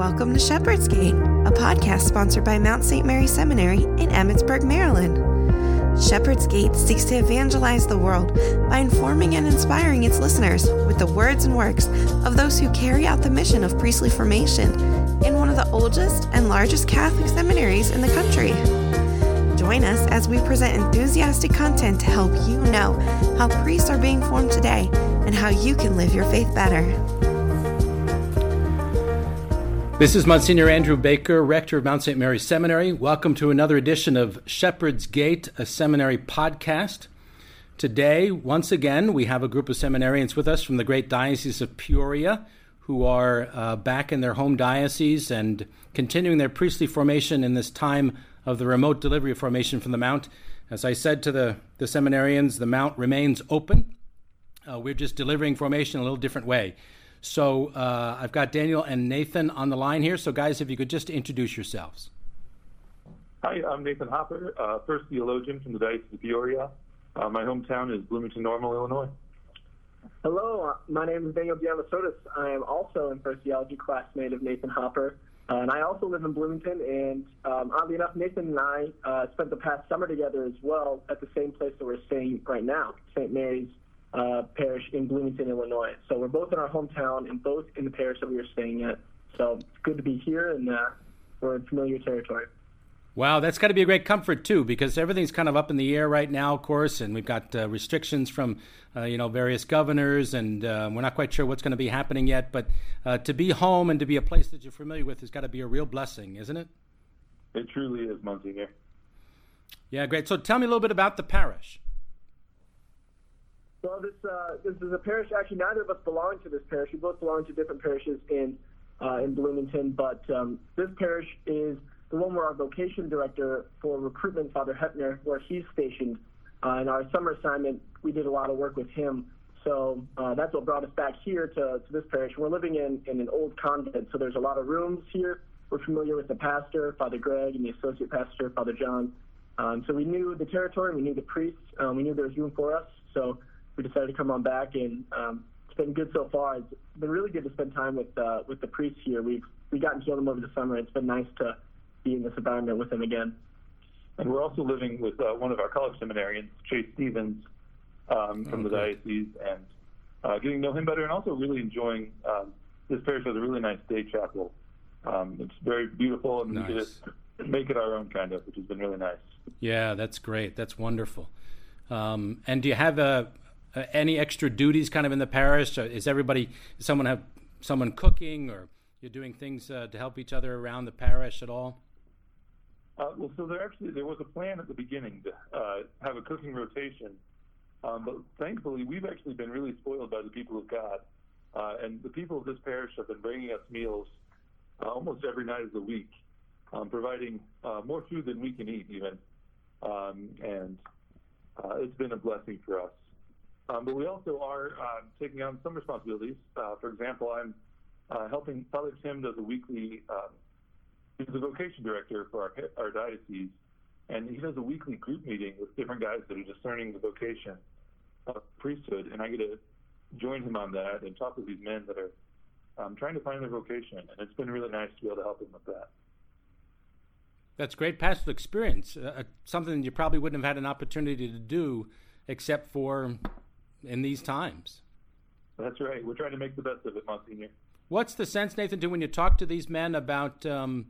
Welcome to Shepherd's Gate, a podcast sponsored by Mount St. Mary Seminary in Emmitsburg, Maryland. Shepherd's Gate seeks to evangelize the world by informing and inspiring its listeners with the words and works of those who carry out the mission of priestly formation in one of the oldest and largest Catholic seminaries in the country. Join us as we present enthusiastic content to help you know how priests are being formed today and how you can live your faith better. This is Monsignor Andrew Baker, Rector of Mount St. Mary's Seminary. Welcome to another edition of Shepherd's Gate, a seminary podcast. Today, once again, we have a group of seminarians with us from the great Diocese of Peoria who are uh, back in their home diocese and continuing their priestly formation in this time of the remote delivery of formation from the Mount. As I said to the, the seminarians, the Mount remains open. Uh, we're just delivering formation a little different way. So uh, I've got Daniel and Nathan on the line here. So, guys, if you could just introduce yourselves. Hi, I'm Nathan Hopper, uh, first theologian from the Diocese of Peoria. Uh, my hometown is Bloomington Normal, Illinois. Hello, uh, my name is Daniel Diamasotis. I am also in first theology classmate of Nathan Hopper. Uh, and I also live in Bloomington, and um, oddly enough, Nathan and I uh, spent the past summer together as well at the same place that we're staying right now, St. Mary's uh, parish in Bloomington, Illinois. So we're both in our hometown and both in the parish that we are staying at. So it's good to be here and uh, we're in familiar territory. Wow, that's got to be a great comfort too, because everything's kind of up in the air right now, of course, and we've got uh, restrictions from, uh, you know, various governors, and uh, we're not quite sure what's going to be happening yet. But uh, to be home and to be a place that you're familiar with has got to be a real blessing, isn't it? It truly is, Monsignor. Yeah, great. So tell me a little bit about the parish. Well, this uh, this is a parish. Actually, neither of us belong to this parish. We both belong to different parishes in uh, in Bloomington, but um, this parish is the one where our vocation director for recruitment, Father Hepner, where he's stationed. Uh, in our summer assignment, we did a lot of work with him. So uh, that's what brought us back here to, to this parish. We're living in, in an old convent, so there's a lot of rooms here. We're familiar with the pastor, Father Greg, and the associate pastor, Father John. Um, so we knew the territory, we knew the priests, um, we knew there was room for us. So we decided to come on back, and um, it's been good so far. It's been really good to spend time with uh, with the priests here. We've we gotten to know them over the summer. It's been nice to be in this environment with them again. And we're also living with uh, one of our college seminarians, Chase Stevens, um, from the diocese, and uh, getting to know him better, and also really enjoying um, this parish has a really nice day chapel. Um, it's very beautiful, and nice. we just make it our own kind of, which has been really nice. Yeah, that's great. That's wonderful. Um, and do you have a uh, any extra duties kind of in the parish? Uh, is everybody, does someone have someone cooking or you're doing things uh, to help each other around the parish at all? Uh, well, so there actually there was a plan at the beginning to uh, have a cooking rotation, um, but thankfully we've actually been really spoiled by the people of God, uh, and the people of this parish have been bringing us meals almost every night of the week, um, providing more food than we can eat even, um, and it's been a blessing for us. Um, but we also are uh, taking on some responsibilities. Uh, for example, I'm uh, helping Father Tim does a weekly. Um, he's the vocation director for our, our diocese, and he does a weekly group meeting with different guys that are discerning the vocation of priesthood. And I get to join him on that and talk with these men that are um, trying to find their vocation. And it's been really nice to be able to help him with that. That's great pastoral experience. Uh, something you probably wouldn't have had an opportunity to do except for in these times. That's right. We're trying to make the best of it, Monsignor. What's the sense, Nathan, to when you talk to these men about um,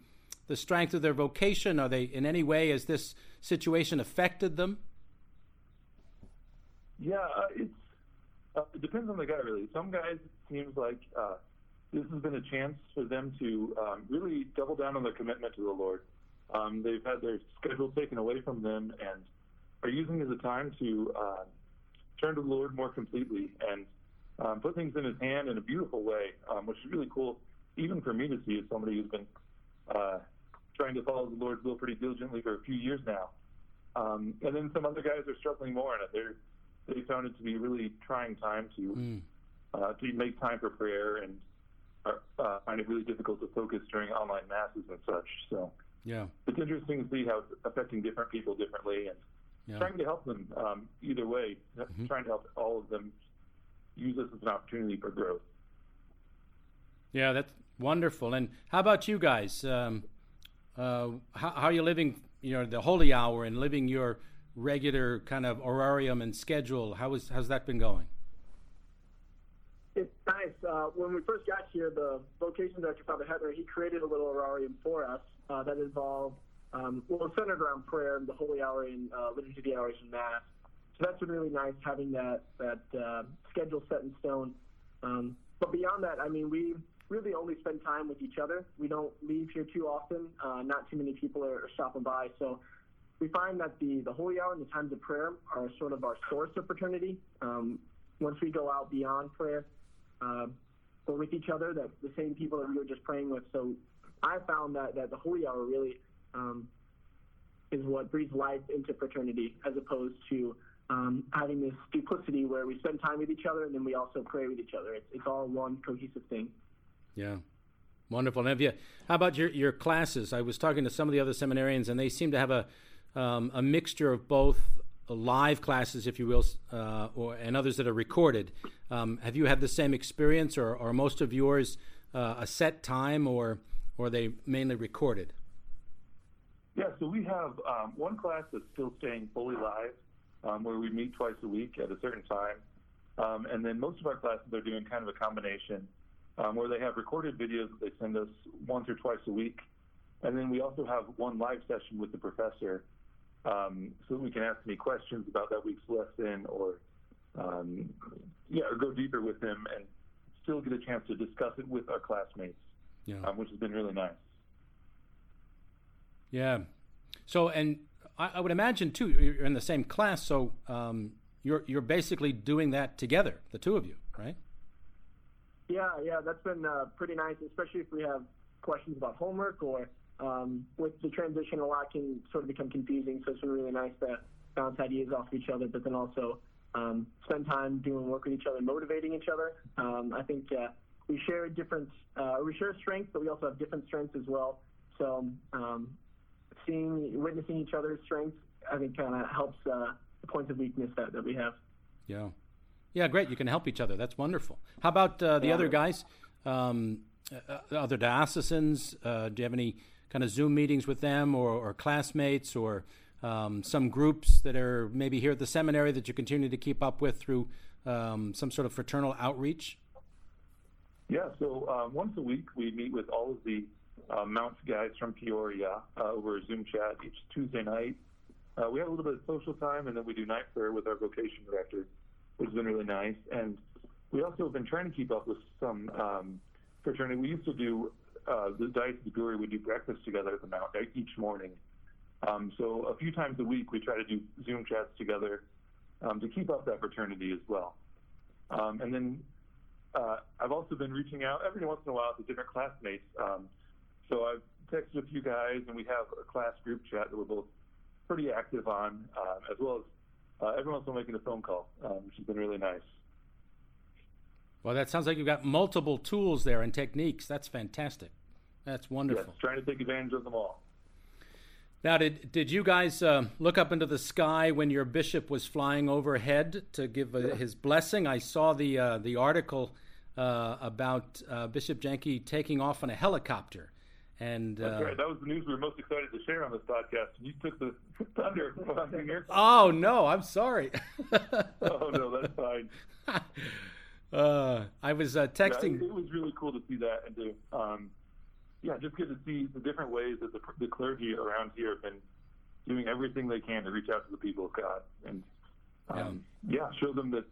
the strength of their vocation? Are they in any way has this situation affected them? Yeah, uh, it's uh, it depends on the guy really. Some guys it seems like uh, this has been a chance for them to um, really double down on their commitment to the Lord. Um, they've had their schedule taken away from them and are using it as a time to uh, turn to the Lord more completely and um, put things in His hand in a beautiful way, um, which is really cool, even for me to see as somebody who's been uh, trying to follow the Lord's will pretty diligently for a few years now. Um, and then some other guys are struggling more in it. They're they found it to be a really trying time to mm. uh, to make time for prayer and are, uh, find it really difficult to focus during online masses and such. So yeah, it's interesting to see how it's affecting different people differently and yeah. trying to help them um, either way, mm-hmm. trying to help all of them use this as an opportunity for growth. Yeah, that's Wonderful. And how about you guys? Um, uh, how, how, are you living, you know, the holy hour and living your regular kind of horarium and schedule? How is, how's that been going? It's nice. Uh, when we first got here, the vocation director, Father Hepner, he created a little horarium for us uh, that involved, um, well, it's centered around prayer and the holy hour and uh, liturgy of the hours and mass. So that's been really nice having that that uh, schedule set in stone. Um, but beyond that, I mean, we really only spend time with each other. We don't leave here too often. Uh, not too many people are, are stopping by. So we find that the, the holy hour and the times of prayer are sort of our source of fraternity. Um, once we go out beyond prayer, uh, we're with each other, that the same people that we were just praying with. So I found that, that the holy hour really um, is what breathes life into fraternity as opposed to um, having this duplicity where we spend time with each other and then we also pray with each other. It's, it's all one cohesive thing. Yeah. Wonderful. Have you, how about your, your classes? I was talking to some of the other seminarians, and they seem to have a, um, a mixture of both live classes, if you will, uh, or, and others that are recorded. Um, have you had the same experience, or, or most of yours uh, a set time, or, or are they mainly recorded? Yeah, so we have um, one class that's still staying fully live, um, where we meet twice a week at a certain time. Um, and then most of our classes are doing kind of a combination um, where they have recorded videos that they send us once or twice a week. And then we also have one live session with the professor um, so that we can ask any questions about that week's lesson or, um, yeah, or go deeper with him and still get a chance to discuss it with our classmates, yeah. Um, which has been really nice. Yeah. So, and I, I, would imagine too, you're in the same class, so um, you're you're basically doing that together, the two of you, right? Yeah, yeah, that's been uh, pretty nice, especially if we have questions about homework or um, with the transition, a lot can sort of become confusing. So it's been really nice to bounce ideas off of each other, but then also um, spend time doing work with each other, motivating each other. Um, I think uh, we share different, uh, we share strengths, but we also have different strengths as well. So um, seeing, witnessing each other's strengths, I think kind of helps uh, the points of weakness that, that we have. Yeah. Yeah, great. You can help each other. That's wonderful. How about uh, the yeah. other guys, um, uh, other diocesans? Uh, do you have any kind of Zoom meetings with them or, or classmates or um, some groups that are maybe here at the seminary that you continue to keep up with through um, some sort of fraternal outreach? Yeah, so uh, once a week we meet with all of the uh, Mounts guys from Peoria uh, over a Zoom chat each Tuesday night. Uh, we have a little bit of social time, and then we do night prayer with our vocation director which has been really nice. And we also have been trying to keep up with some um, fraternity. We used to do uh, the Diocese of Peoria. We do breakfast together at the Mount each morning. Um, so a few times a week, we try to do Zoom chats together um, to keep up that fraternity as well. Um, and then uh, I've also been reaching out every once in a while to different classmates. Um, so I've texted a few guys, and we have a class group chat that we're both pretty active on, uh, as well as uh, everyone's still making a phone call, um, which has been really nice. Well, that sounds like you've got multiple tools there and techniques. That's fantastic. That's wonderful. Yes, trying to take advantage of them all. Now, did did you guys uh, look up into the sky when your bishop was flying overhead to give a, his blessing? I saw the uh, the article uh, about uh, Bishop Jenky taking off on a helicopter. And that's uh, right. That was the news we were most excited to share on this podcast. You took the thunder from here. Oh no, I'm sorry. oh no, that's fine. Uh, I was uh, texting. Yeah, it, it, was really cool to see that and to, um, yeah, just get to see the different ways that the, the clergy around here have been doing everything they can to reach out to the people of God and, um, yeah. yeah. show them that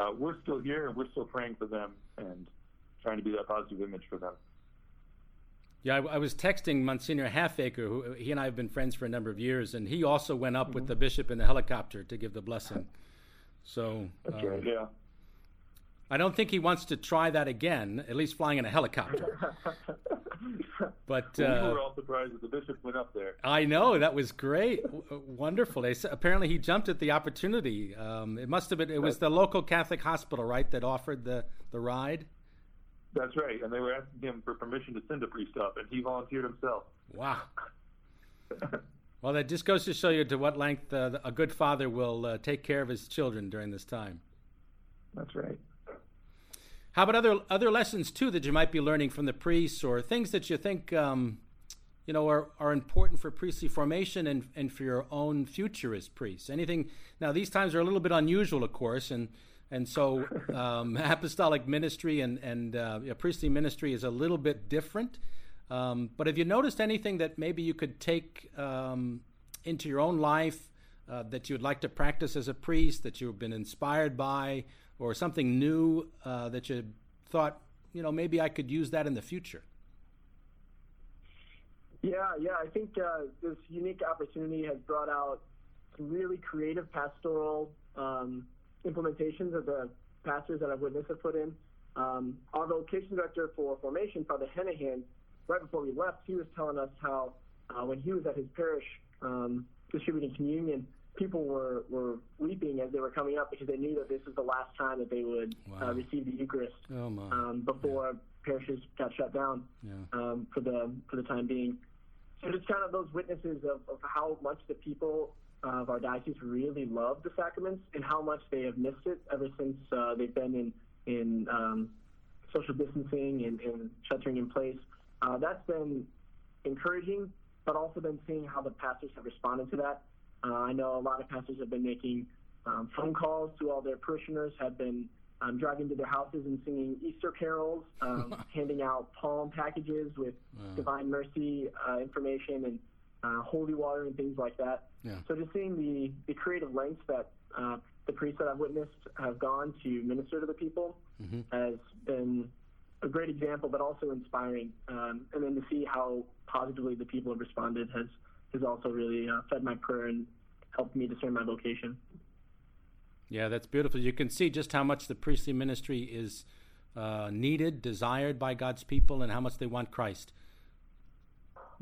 uh, we're still here and we're still praying for them and trying to be that positive image for them. Yeah, I, I, was texting Monsignor Halfacre, who he and I have been friends for a number of years, and he also went up mm-hmm. with the bishop in the helicopter to give the blessing. So um, right. Yeah. I don't think he wants to try that again, at least flying in a helicopter. but uh, we were all surprised that the bishop went up there. I know that was great, wonderful. They, apparently, he jumped at the opportunity. Um, it must have been. It was the local Catholic hospital, right, that offered the the ride. That's right, and they were asking him for permission to send a priest up, and he volunteered himself. Wow. well, that just goes to show you to what length uh, a good father will uh, take care of his children during this time. That's right. How about other other lessons too that you might be learning from the priests, or things that you think um, you know are, are important for priestly formation and, and for your own future as priests? Anything? Now these times are a little bit unusual, of course, and and so um, apostolic ministry and and uh, priestly ministry is a little bit different. Um, but have you noticed anything that maybe you could take um, into your own life uh, that you would like to practice as a priest, that you've been inspired by, or something new uh, that you thought, you know, maybe I could use that in the future? Yeah, yeah. I think uh, this unique opportunity has brought out some really creative pastoral um, implementations of the pastors that I've witnessed have put in. Um, our vocation director for formation, Father Hennihan, right before we left, he was telling us how uh, when he was at his parish um, distributing communion, people were, were weeping as they were coming up because they knew that this was the last time that they would uh, wow. uh, receive the Eucharist oh, um, before yeah. parishes got shut down yeah. um, for the for the time being. So just kind of those witnesses of, of how much the people of our diocese really love the sacraments and how much they have missed it ever since uh, they've been in in um, social distancing and, and sheltering in place. Uh, that's been encouraging, but also been seeing how the pastors have responded to that. Uh, I know a lot of pastors have been making um, phone calls to all their parishioners, have been um, driving to their houses and singing Easter carols, um, handing out palm packages with wow. Divine Mercy uh, information and uh, holy water and things like that. Yeah. So just seeing the, the creative lengths that uh, the priests that I've witnessed have gone to minister to the people mm-hmm. has been a great example, but also inspiring. Um, and then to see how positively the people have responded has has also really uh, fed my prayer and helped me discern my vocation. Yeah, that's beautiful. You can see just how much the priestly ministry is uh, needed, desired by God's people, and how much they want Christ.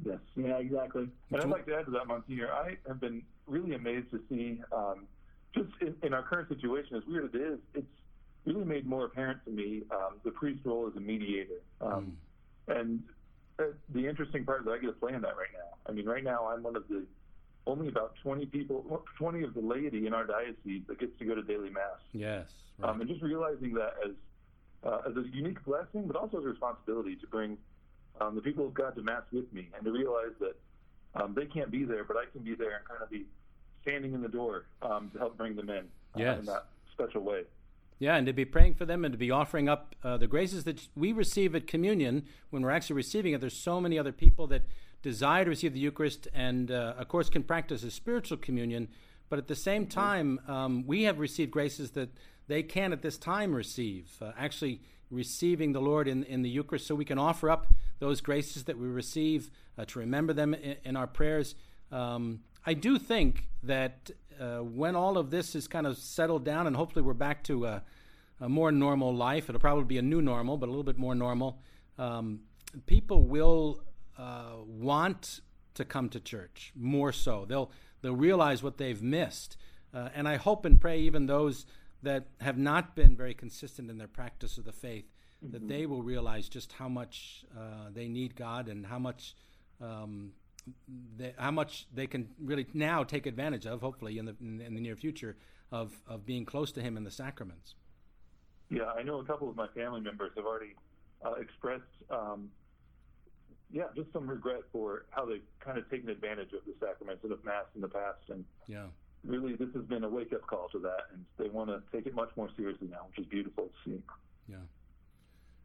Yes, yeah, exactly. And I'd like to add to that, Monsignor. I have been really amazed to see, um, just in, in, our current situation, as weird as it is, it's really made more apparent to me um, the priest's role as a mediator. Um, mm. And uh, the interesting part is I get to play in that right now. I mean, right now I'm one of the only about 20 people, 20 of the laity in our diocese that gets to go to daily mass. Yes. Right. Um, and just realizing that as uh, as a unique blessing, but also as a responsibility to bring um, the people of God to mass with me, and to realize that um, they can't be there, but I can be there and kind of be standing in the door um, to help bring them in uh, in that special way. Yeah, and to be praying for them and to be offering up uh, the graces that we receive at communion when we're actually receiving it. There's so many other people that desire to receive the Eucharist and, uh, of course, can practice a spiritual communion. But at the same time, um, we have received graces that they can at this time receive, uh, actually receiving the Lord in, in the Eucharist, so we can offer up those graces that we receive uh, to remember them in, in our prayers. Um, I do think that uh, when all of this is kind of settled down and hopefully we're back to a, a, more normal life, it'll probably be a new normal, but a little bit more normal, um, people will uh, want to come to church more so. They'll they'll realize what they've missed, uh, and I hope and pray even those that have not been very consistent in their practice of the faith mm-hmm. that they will realize just how much uh, they need God and how much. Um, they, how much they can really now take advantage of, hopefully in the in, in the near future, of of being close to Him in the sacraments. Yeah, I know a couple of my family members have already uh, expressed um, yeah, just some regret for how they've kind of taken advantage of the sacraments and of Mass in the past. And yeah, really, this has been a wake up call to that, and they want to take it much more seriously now, which is beautiful to see. Yeah.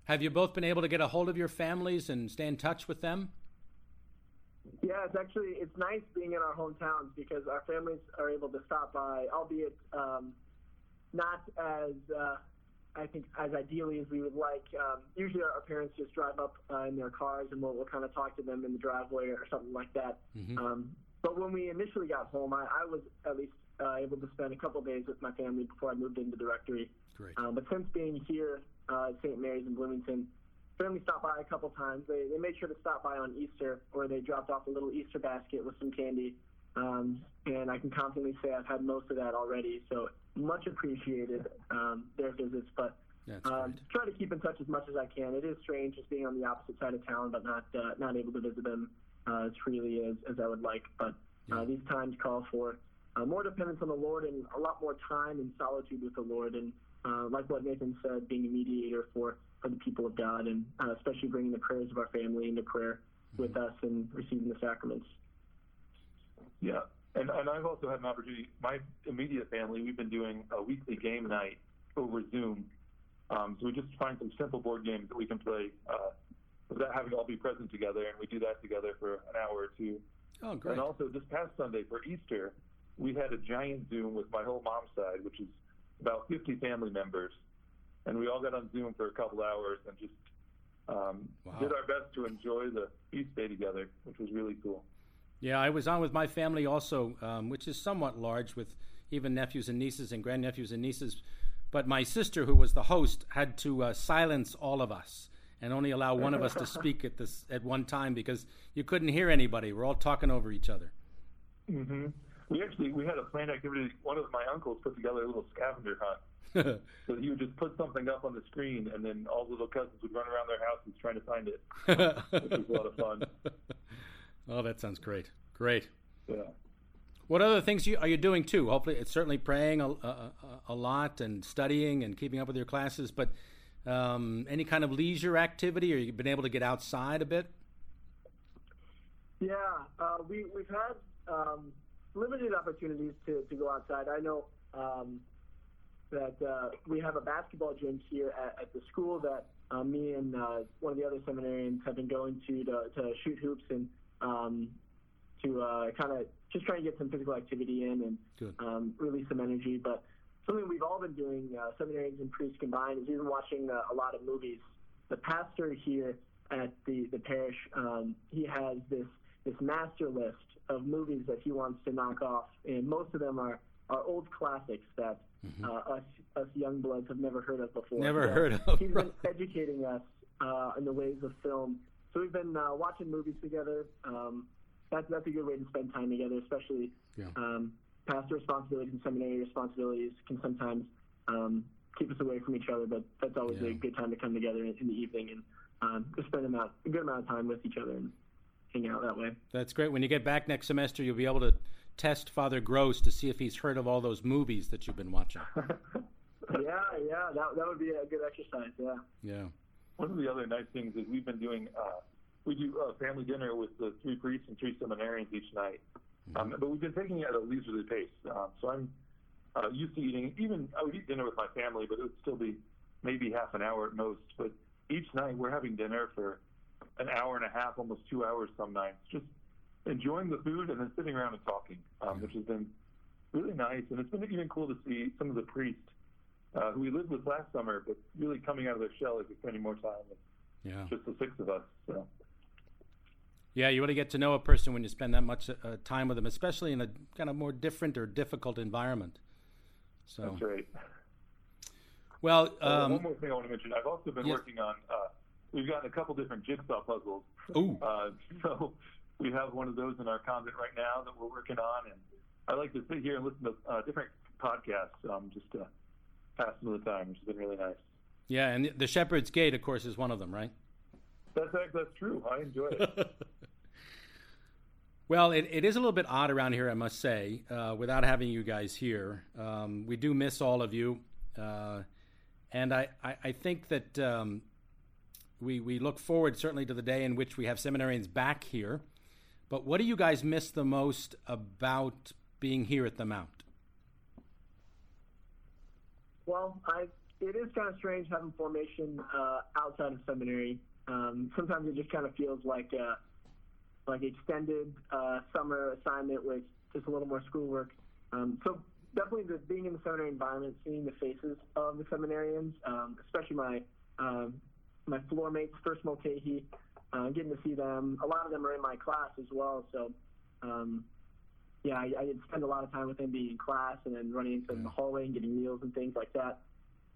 Have you both been able to get a hold of your families and stay in touch with them? Yeah, it's actually it's nice being in our hometowns because our families are able to stop by, albeit um, not as uh, I think as ideally as we would like. Um, usually our, parents just drive up uh, in their cars and we'll, we'll kind of talk to them in the driveway or something like that. Mm-hmm. Um, but when we initially got home, I, I was at least uh, able to spend a couple days with my family before I moved into the rectory. Great. Um, but since being here uh, at St. Mary's in Bloomington, family stopped by a couple times. They, they made sure to stop by on Easter, where they dropped off a little Easter basket with some candy. Um, and I can confidently say I've had most of that already. So much appreciated um, their visits, but um, try to keep in touch as much as I can. It is strange just being on the opposite side of town, but not uh, not able to visit them uh, as freely as, as I would like. But uh, these times call for uh, more dependence on the Lord and a lot more time in solitude with the Lord. And uh, like what Nathan said, being a mediator for, for the people of God, and uh, especially bringing the prayers of our family into prayer with us and receiving the sacraments. Yeah, and, and I've also had an opportunity. My immediate family, we've been doing a weekly game night over Zoom. Um, so we just find some simple board games that we can play uh, without having to all be present together, and we do that together for an hour or two. Oh, great. And also, this past Sunday for Easter, we had a giant Zoom with my whole mom's side, which is about 50 family members. And we all got on Zoom for a couple hours and just um, Wow. did our best to enjoy the feast day together, which was really cool. Yeah, I was on with my family also, um, which is somewhat large with even nephews and nieces and grandnephews and nieces. But my sister, who was the host, had to uh, silence all of us and only allow one of us to speak at this at one time because you couldn't hear anybody. We're all talking over each other. hmm We actually we had a planned activity. One of my uncles put together a little scavenger hunt. So he would just put something up on the screen, and then all the little cousins would run around their houses trying to find it. Which was a lot of fun. oh, that sounds great. Great. Yeah. What other things you, are you doing too? Hopefully, it's certainly praying a, a, a lot and studying and keeping up with your classes. But um, any kind of leisure activity, or you've been able to get outside a bit? Yeah, uh, we we've had um, limited opportunities to, to go outside. I know um, that uh, we have a basketball gym here at, at the school that uh, me and uh, one of the other seminarians have been going to to, to shoot hoops and um, to uh, kind of just try and get some physical activity in and um, release some energy. But something we've all been doing, uh, seminarians and priests combined, is even watching uh, a lot of movies. The pastor here at the the parish, um, he has this this master list of movies that he wants to knock off, and most of them are are old classics that uh, us us young bloods have never heard of before. Never So heard of, He's been educating us uh, in the ways of film. So we've been uh, watching movies together. Um, that's that's a good way to spend time together, especially Yeah. um, pastor responsibilities and seminary responsibilities can sometimes um, keep us away from each other. But that's always Yeah. a good time to come together in, in the evening and um, just spend amount, a good amount of time with each other and hang out that way. That's great. When you get back next semester, you'll be able to test Father Gross to see if he's heard of all those movies that you've been watching. yeah, yeah, that, that would be a good exercise. Yeah. Yeah. One of the other nice things is we've been doing, uh, we do uh, family dinner with the three priests and three seminarians each night. Um, but we've been taking it at a leisurely pace. Um, so I'm uh, used to eating, even I would eat dinner with my family, but it would still be maybe half an hour at most. But each night we're having dinner for an hour and a half, almost two hours some nights, just enjoying the food and then sitting around and talking, um, which has been really nice. And it's been even cool to see some of the priests uh, who we lived with last summer, but really coming out of their shell as we're spending more time with Yeah. just the six of us. So Yeah, you really get to know a person when you spend that much uh, time with them, especially in a kind of more different or difficult environment. So, that's right. well, Uh, um, one more thing I want to mention: I've also been yeah. working on. Uh, we've gotten a couple different jigsaw puzzles. ooh, Uh, so we have one of those in our convent right now that we're working on, and I like to sit here and listen to uh, different podcasts um, just to pass some of the time, which has been really nice. yeah, and the Shepherd's Gate, of course, is one of them, right? That's that's true. I enjoy it. Well, it, it is a little bit odd around here, I must say, uh, without having you guys here. Um, we do miss all of you. Uh, and I, I, I think that um, we, we look forward certainly to the day in which we have seminarians back here. But what do you guys miss the most about being here at the Mount? Well, I it is kind of strange having formation uh, outside of seminary. Um, sometimes it just kind of feels like uh, like extended uh, summer assignment with just a little more schoolwork. Um, so definitely the, being in the seminary environment, seeing the faces of the seminarians, um, especially my um, my floor mates, First Mulcahy, uh, getting to see them. A lot of them are in my class as well, so. Um, yeah, I, I did spend a lot of time with them being in class and then running into him in the hallway and getting meals and things like that.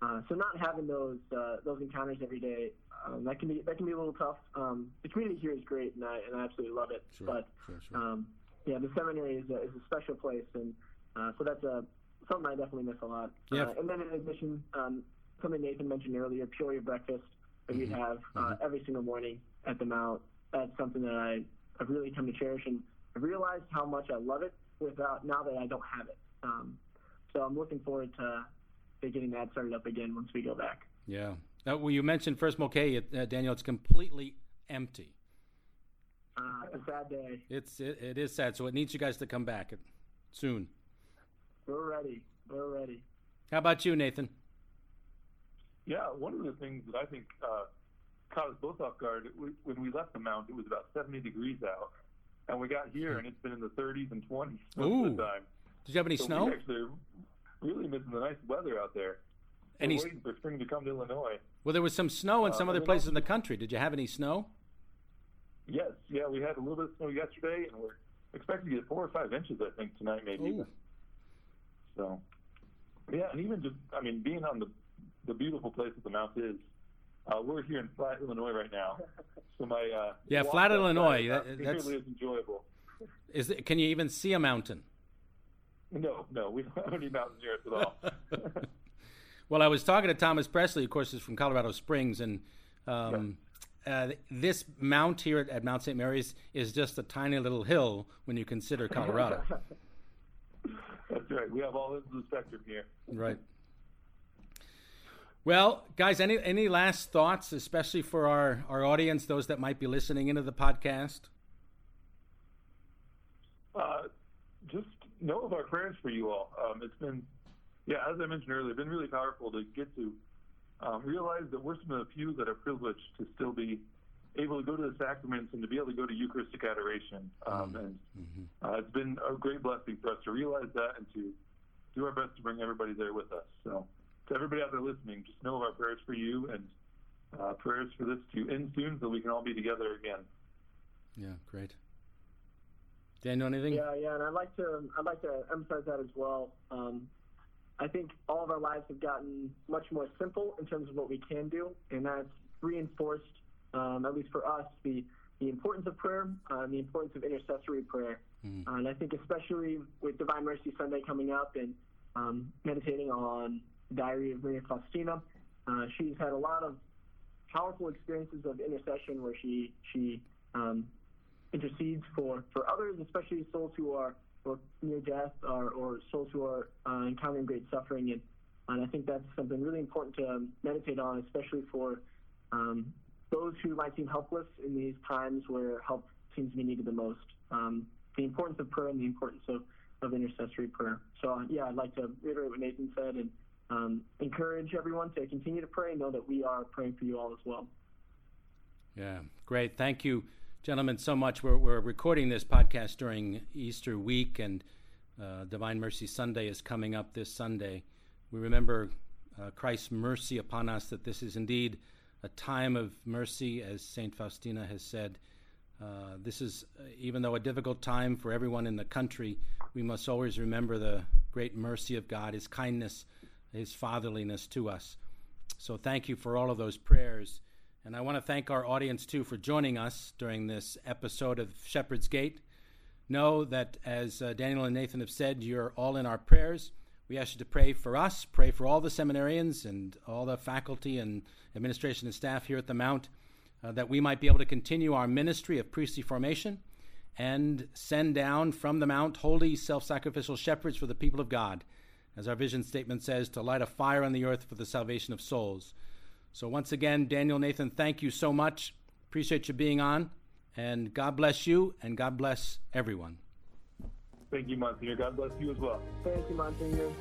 Uh, so not having those uh, those encounters every day, um, that can be that can be a little tough. Um, the community here is great, and I and I absolutely love it. Sure, but sure, sure. um, yeah, the seminary is a, is a special place, and uh, so that's a something I definitely miss a lot. Yeah. Uh, and then in addition, um, something Nathan mentioned earlier, Peoria breakfast that we'd have uh, every single morning at the Mount. That's something that I I've really come to cherish, and I've realized how much I love it without now that I don't have it. Um, so I'm looking forward to anticipate getting that started up again once we go back. Yeah. Uh, well, you mentioned First Moquet, uh, Daniel. It's completely empty. Uh, a sad day. It's it, it is sad. So it needs you guys to come back soon. We're ready. We're ready. How about you, Nathan? Yeah, one of the things that I think uh, caught us both off guard when we left the mount, it was about 70 degrees out, and we got here and it's been in the 30s and 20s most Ooh. of the time. Did you have any so snow? We actually are really missing the nice weather out there. And We're waiting for spring to come to Illinois. Well, there was some snow in Uh, some other places in the country. Did you have any snow? Yes, yeah, we had a little bit of snow yesterday, and we're expecting to get four or five inches, I think, tonight maybe. Ooh. So, yeah, and even just, I mean, being on the the beautiful place that the mount is, uh, we're here in Flat, Illinois right now. So my uh, Yeah, Flat, Illinois, that- that's- really as enjoyable. Is it, can you even see a mountain? No, no, we don't have any us at all. Well, I was talking to Thomas Presley, of course, is from Colorado Springs, and um, uh, this mount here at, at Mount St. Mary's is just a tiny little hill when you consider Colorado. That's right. We have all ends of the spectrum here. right. Well, guys, any any last thoughts, especially for our, our audience, those that might be listening into the podcast? Uh, know of our prayers for you all. Um, it's been, yeah, as I mentioned earlier, been really powerful to get to um, realize that we're some of the few that are privileged to still be able to go to the sacraments and to be able to go to Eucharistic adoration. Um, and uh, it's been a great blessing for us to realize that and to do our best to bring everybody there with us. So, to everybody out there listening, just know of our prayers for you and uh, prayers for this to end soon so we can all be together again. Yeah, great. Daniel, anything? Yeah, yeah, and I'd like to I'd like to emphasize that as well. Um, I think all of our lives have gotten much more simple in terms of what we can do, and that's reinforced, um, at least for us, the the importance of prayer uh, and the importance of intercessory prayer. Mm. Uh, and I think especially with Divine Mercy Sunday coming up and um, meditating on Diary of Maria Faustina, uh, she's had a lot of powerful experiences of intercession where she she um, intercedes for, for others, especially souls who are or near death or, or souls who are uh, encountering great suffering. And, and I think that's something really important to um, meditate on, especially for um, those who might seem helpless in these times where help seems to be needed the most. Um, the importance of prayer and the importance of, of intercessory prayer. So, uh, yeah, I'd like to reiterate what Nathan said and um, encourage everyone to continue to pray and know that we are praying for you all as well. Yeah, great. Thank you, gentlemen, so much. We're, we're recording this podcast during Easter week, and uh, Divine Mercy Sunday is coming up this Sunday. We remember uh, Christ's mercy upon us, that this is indeed a time of mercy, as St. Faustina has said. Uh, this is, uh, even though a difficult time for everyone in the country, we must always remember the great mercy of God, His kindness, His fatherliness to us. So thank you for all of those prayers. And I want to thank our audience too for joining us during this episode of Shepherd's Gate. Know that, as uh, Daniel and Nathan have said, you're all in our prayers. We ask you to pray for us, pray for all the seminarians and all the faculty and administration and staff here at the Mount, uh, that we might be able to continue our ministry of priestly formation and send down from the Mount holy, self sacrificial shepherds for the people of God, as our vision statement says, to light a fire on the earth for the salvation of souls. So, once again, Daniel Nathan, thank you so much. Appreciate you being on. And God bless you, and God bless everyone. Thank you, Monsignor. God bless you as well. Thank you, Monsignor.